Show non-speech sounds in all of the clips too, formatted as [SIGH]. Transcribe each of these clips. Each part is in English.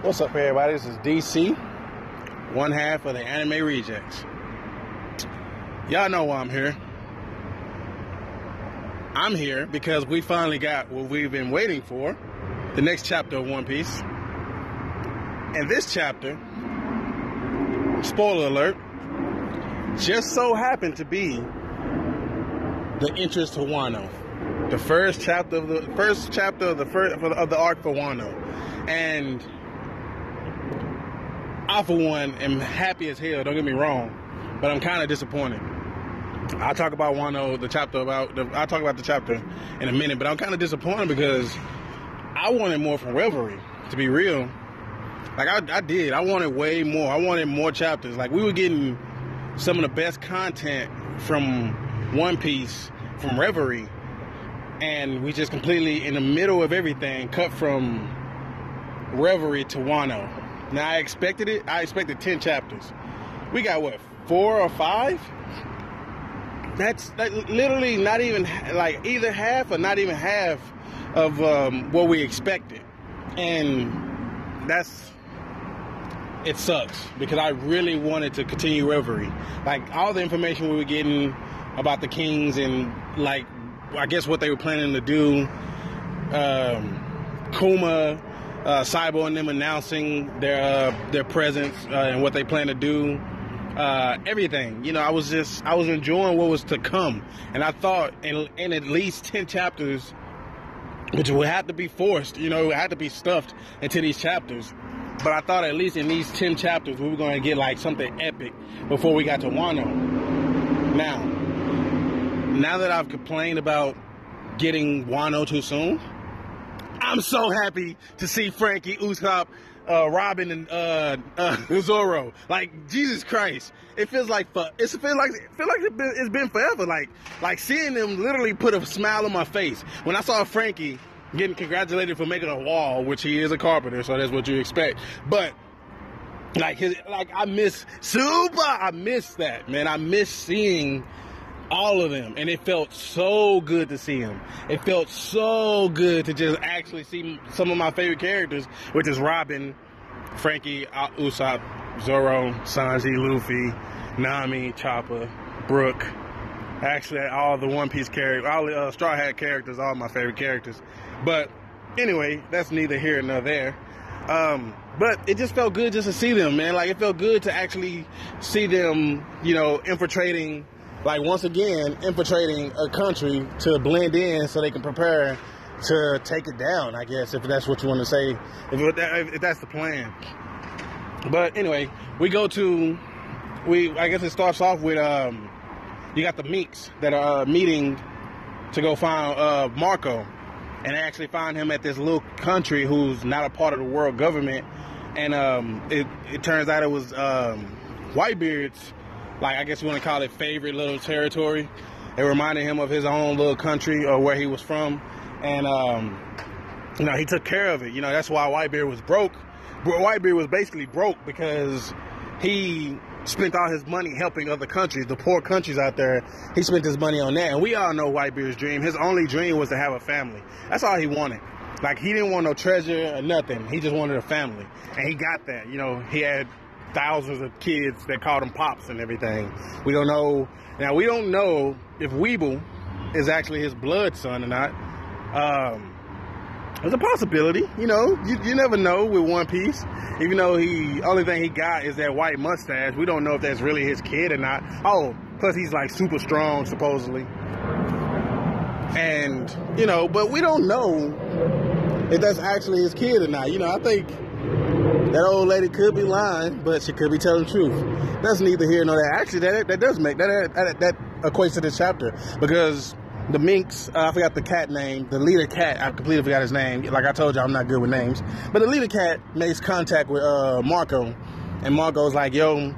What's up, everybody? This is DC, one half of the Anime Rejects. Y'all know why I'm here. I'm here because we finally got what we've been waiting for the next chapter of One Piece. And this chapter, spoiler alert, just so happened to be the entrance to Wano. The first chapter of the first chapter of the first of the arc for Wano. And I, for one, am happy as hell. Don't get me wrong, but I'm kind of disappointed. I'll talk about Wano, the chapter about. The, I'll talk about the chapter in a minute, but I'm kind of disappointed because I wanted more from Reverie. To be real, like I, I did, I wanted way more. I wanted more chapters. Like we were getting some of the best content from One Piece from Reverie, and we just completely in the middle of everything cut from Reverie to Wano. Now I expected it. I expected ten chapters. We got what four or five? That's that literally not even like either half or not even half of um, what we expected, and that's it sucks because I really wanted to continue Reverie. Like all the information we were getting about the Kings and like I guess what they were planning to do. Um, Kuma uh, Cyborg and them announcing their uh, their presence uh, and what they plan to do. Uh, everything, you know, I was just I was enjoying what was to come, and I thought in in at least ten chapters, which would have to be forced, you know, it had to be stuffed into these chapters. But I thought at least in these ten chapters we were going to get like something epic before we got to Wano. Now, now that I've complained about getting Wano too soon, I'm so happy to see Franky Usopp, uh, Robin, and uh, uh, [LAUGHS] Zoro. Like Jesus Christ, it feels like for, it feels like it feel like it's been, it's been forever. Like like seeing them literally put a smile on my face when I saw Franky getting congratulated for making a wall, which he is a carpenter, so that's what you expect. But like his like I miss super, I miss that man. I miss seeing all of them. And it felt so good to see them. it felt so good to just actually see some of my favorite characters which is robin Franky, usopp zoro sanji luffy nami chopper brook. Actually all the one piece characters all the uh, straw hat characters all my favorite characters. But anyway that's neither here nor there. Um, but it just felt good just to see them man. Like it felt good to actually see them you know infiltrating like once again infiltrating a country to blend in so they can prepare to take it down. I guess if that's what you want to say, if, if that's the plan. But anyway, we go to we. I guess it starts off with um, you got the Minks that are uh, meeting to go find uh, Marco, and actually find him at this little country who's not a part of the world government. And um, it, it turns out it was um, Whitebeard's like I guess you want to call it favorite little territory. It reminded him of his own little country or where he was from, and um, you know he took care of it. You know that's why Whitebeard was broke. Whitebeard was basically broke because he spent all his money helping other countries, the poor countries out there. He spent his money on that, and we all know Whitebeard's dream. His only dream was to have a family. That's all he wanted. Like he didn't want no treasure or nothing. He just wanted a family, and he got that. You know, he had thousands of kids that called him pops and everything. We don't know. Now we don't know if Weeble is actually his blood son or not. Um, there's a possibility, you know. You, you never know with One Piece. Even though he only thing he got is that white mustache, we don't know if that's really his kid or not. Oh, plus he's like super strong supposedly. And you know, but we don't know if that's actually his kid or not. You know, I think that old lady could be lying, but she could be telling the truth. That's neither here nor there. Actually, that that does make that that, that equates to this chapter because the minks, uh, I forgot the cat name, the leader cat, I completely forgot his name. Like I told you, I'm not good with names. But the leader cat makes contact with uh, Marco, and Marco's like, yo,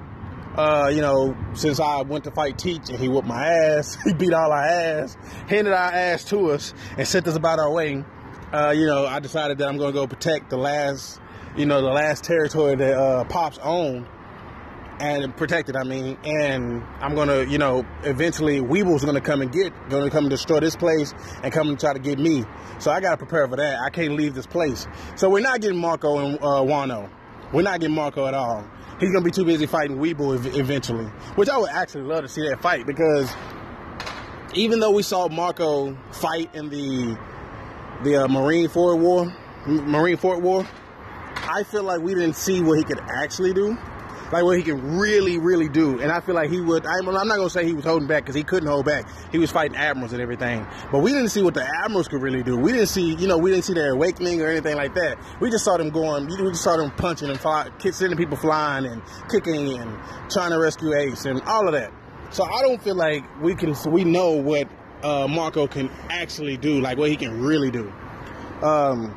uh, you know, since I went to fight Teach and he whooped my ass, [LAUGHS] he beat all our ass, handed our ass to us, and sent us about our way. Uh, you know, I decided that I'm going to go protect the last you know, the last territory that uh, Pops owned. and protected. I mean, and I'm gonna, you know, eventually Weeble's gonna come and get, gonna come and destroy this place and come and try to get me. So I gotta prepare for that. I can't leave this place. So we're not getting Marco and uh, Wano. We're not getting Marco at all. He's gonna be too busy fighting Weeble ev- eventually, which I would actually love to see that fight because even though we saw Marco fight in the the uh, Marineford War, Marineford War, I feel like we didn't see what he could actually do, like what he can really, really do. And I feel like he would. I'm, not gonna say he was holding back because he couldn't hold back. He was fighting admirals and everything, but we didn't see what the admirals could really do. We didn't see, you know, we didn't see their awakening or anything like that. We just saw them going. We just saw them punching and fly, sending people flying and kicking and trying to rescue Ace and all of that. So I don't feel like we can. We know what uh, Marco can actually do, like what he can really do. Um,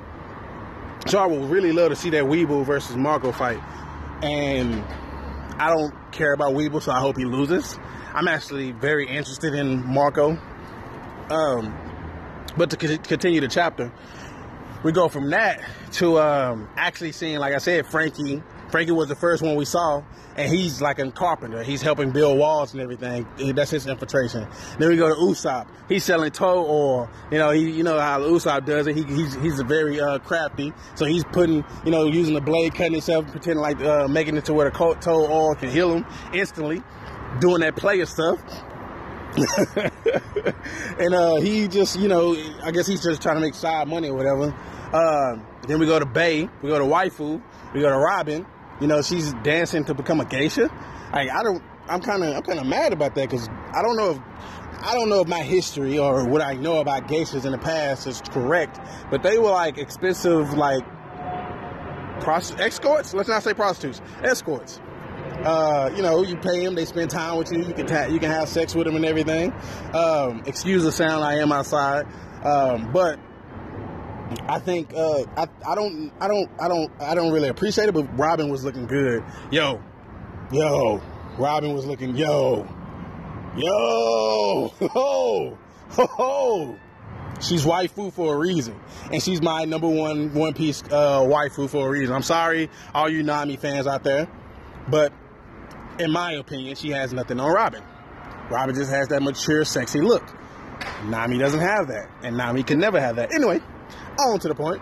so I would really love to see that Weeble versus Marco fight. And I don't care about Weeble, so I hope he loses. I'm actually very interested in Marco. Um, but to c- continue the chapter, we go from that to um, actually seeing, like I said, Franky. Franky was the first one we saw, and he's like a carpenter. He's helping build walls and everything. That's his infiltration. Then we go to Usopp. He's selling toad oil. You know, he, you know how Usopp does it. He, he's he's very uh, crafty. So he's putting, you know, using the blade, cutting himself, pretending like uh, making it to where the toad oil can heal him instantly, doing that player stuff. [LAUGHS] and uh, he just, you know, I guess he's just trying to make side money or whatever. Uh, then we go to Bay, we go to Waifu, we go to Robin. You know, she's dancing to become a geisha. Like I don't, I'm kind of, I'm kind of mad about that because I don't know if, I don't know if my history or what I know about geishas in the past is correct, but they were like expensive, like prost- escorts. Let's not say prostitutes, escorts. Uh, you know, you pay them, they spend time with you. You can ta- you can have sex with them and everything. Um, excuse the sound, I am outside, um, but I think uh, I I don't I don't I don't I don't really appreciate it. But Robin was looking good. Yo, yo, Robin was looking yo, yo, [LAUGHS] ho, ho, ho. She's waifu for a reason, and she's my number one One Piece uh, waifu for a reason. I'm sorry, all you Nami fans out there, but in my opinion, she has nothing on Robin. Robin just has that mature, sexy look. Nami doesn't have that, and Nami can never have that. Anyway, on to the point.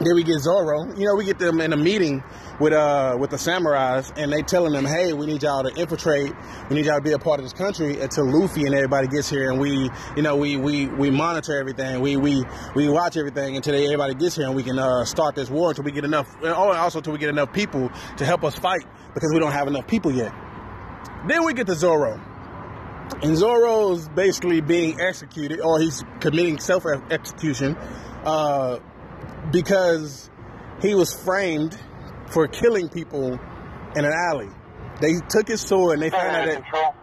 Then we get Zoro. You know, we get them in a meeting with uh with the samurais, and they telling them, "Hey, we need y'all to infiltrate. We need y'all to be a part of this country until Luffy and everybody gets here, and we, you know, we we we monitor everything. We we we watch everything until they, everybody gets here, and we can uh, start this war until we get enough. Oh, and also until we get enough people to help us fight because we don't have enough people yet. Then we get to Zoro. And Zoro's basically being executed, or he's committing self execution, uh, because he was framed for killing people in an alley. They took his sword and they found out that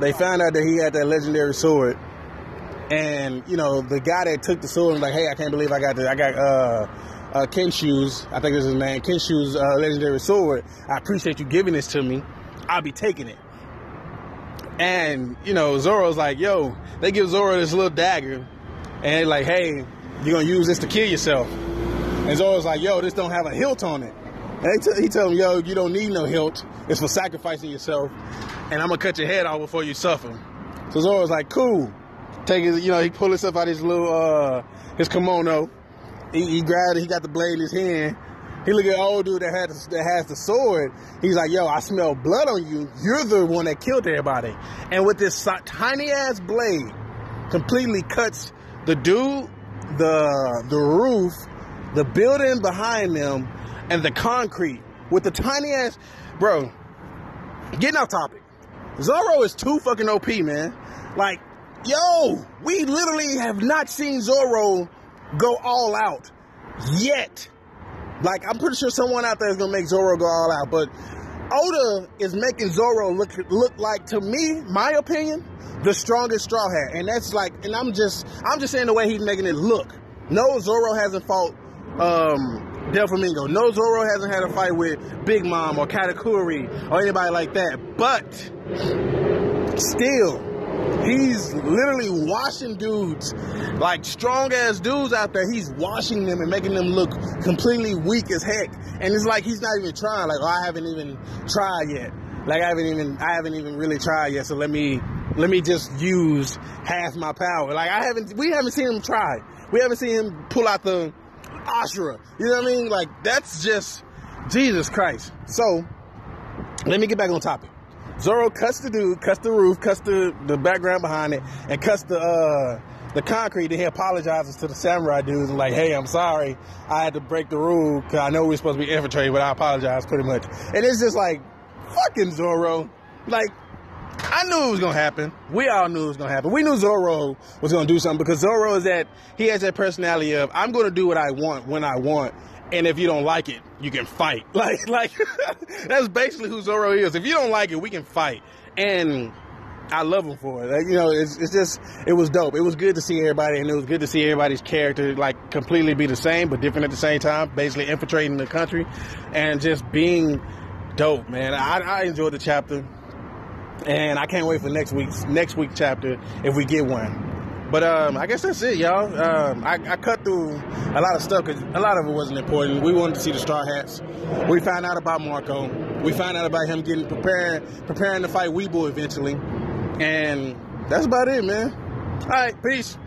they found out that he had that legendary sword. And you know, the guy that took the sword was like, "Hey, I can't believe I got this. I got uh, uh, Kenshu's I think this is his name Kenshu's uh, legendary sword. I appreciate you giving this to me. I'll be taking it." And you know, Zoro's like, "Yo," they give Zoro this little dagger, and like, "Hey, you're gonna use this to kill yourself." And Zoro's like, "Yo, this don't have a hilt on it." And he, t- he tell him, "Yo, you don't need no hilt. It's for sacrificing yourself, and I'm gonna cut your head off before you suffer." So Zoro's like, "Cool." Take his, you know, he pull himself out of his little, uh, his kimono. He, he grabbed it. He got the blade in his hand. He look at the old dude that has that has the sword. He's like, "Yo, I smell blood on you. You're the one that killed everybody." And with this tiny ass blade, completely cuts the dude, the the roof, the building behind them, and the concrete with the tiny ass, bro. Getting off topic. Zoro is too fucking OP, man. Like, yo, we literally have not seen Zoro go all out yet. Like, I'm pretty sure someone out there is gonna make Zoro go all out, but Oda is making Zoro look look like, to me, my opinion, the strongest Straw Hat, and that's like, and I'm just, I'm just saying the way he's making it look. No, Zoro hasn't fought um, Doflamingo. No, Zoro hasn't had a fight with Big Mom or Katakuri or anybody like that. But still, He's literally washing dudes, like strong ass dudes out there. He's washing them and making them look completely weak as heck. And it's like he's not even trying. Like, oh, I haven't even tried yet. Like I haven't even I haven't even really tried yet. So let me let me just use half my power. Like I haven't we haven't seen him try. We haven't seen him pull out the Ashura. You know what I mean? Like that's just Jesus Christ. So let me get back on topic. Zoro cuts the dude, cuts the roof, cuts the, the background behind it, and cuts the uh, the concrete. Then he apologizes to the samurai dudes and like, "Hey, I'm sorry, I had to break the rule because I know we are supposed to be infiltrated, but I apologize pretty much." And it's just like, fucking Zoro, like. I knew it was gonna happen. We all knew it was gonna happen. We knew Zoro was gonna do something because Zoro is that he has that personality of I'm gonna do what I want when I want, and if you don't like it, you can fight. [LAUGHS] Like, like that's basically who Zoro is. If you don't like it, we can fight. And I love him for it. Like, you know, it's, it's just, it was dope. It was good to see everybody, and it was good to see everybody's character like completely be the same, but different at the same time. Basically, infiltrating the country and just being dope, man. I, I enjoyed the chapter, and I can't wait for next week's next week chapter if we get one. But um, I guess that's it, y'all. Um, I, I, cut through a lot of stuff because a lot of it wasn't important. We wanted to see the Straw Hats. We found out about Marco. We found out about him getting preparing preparing to fight Weeble eventually, and that's about it, man. All right, peace.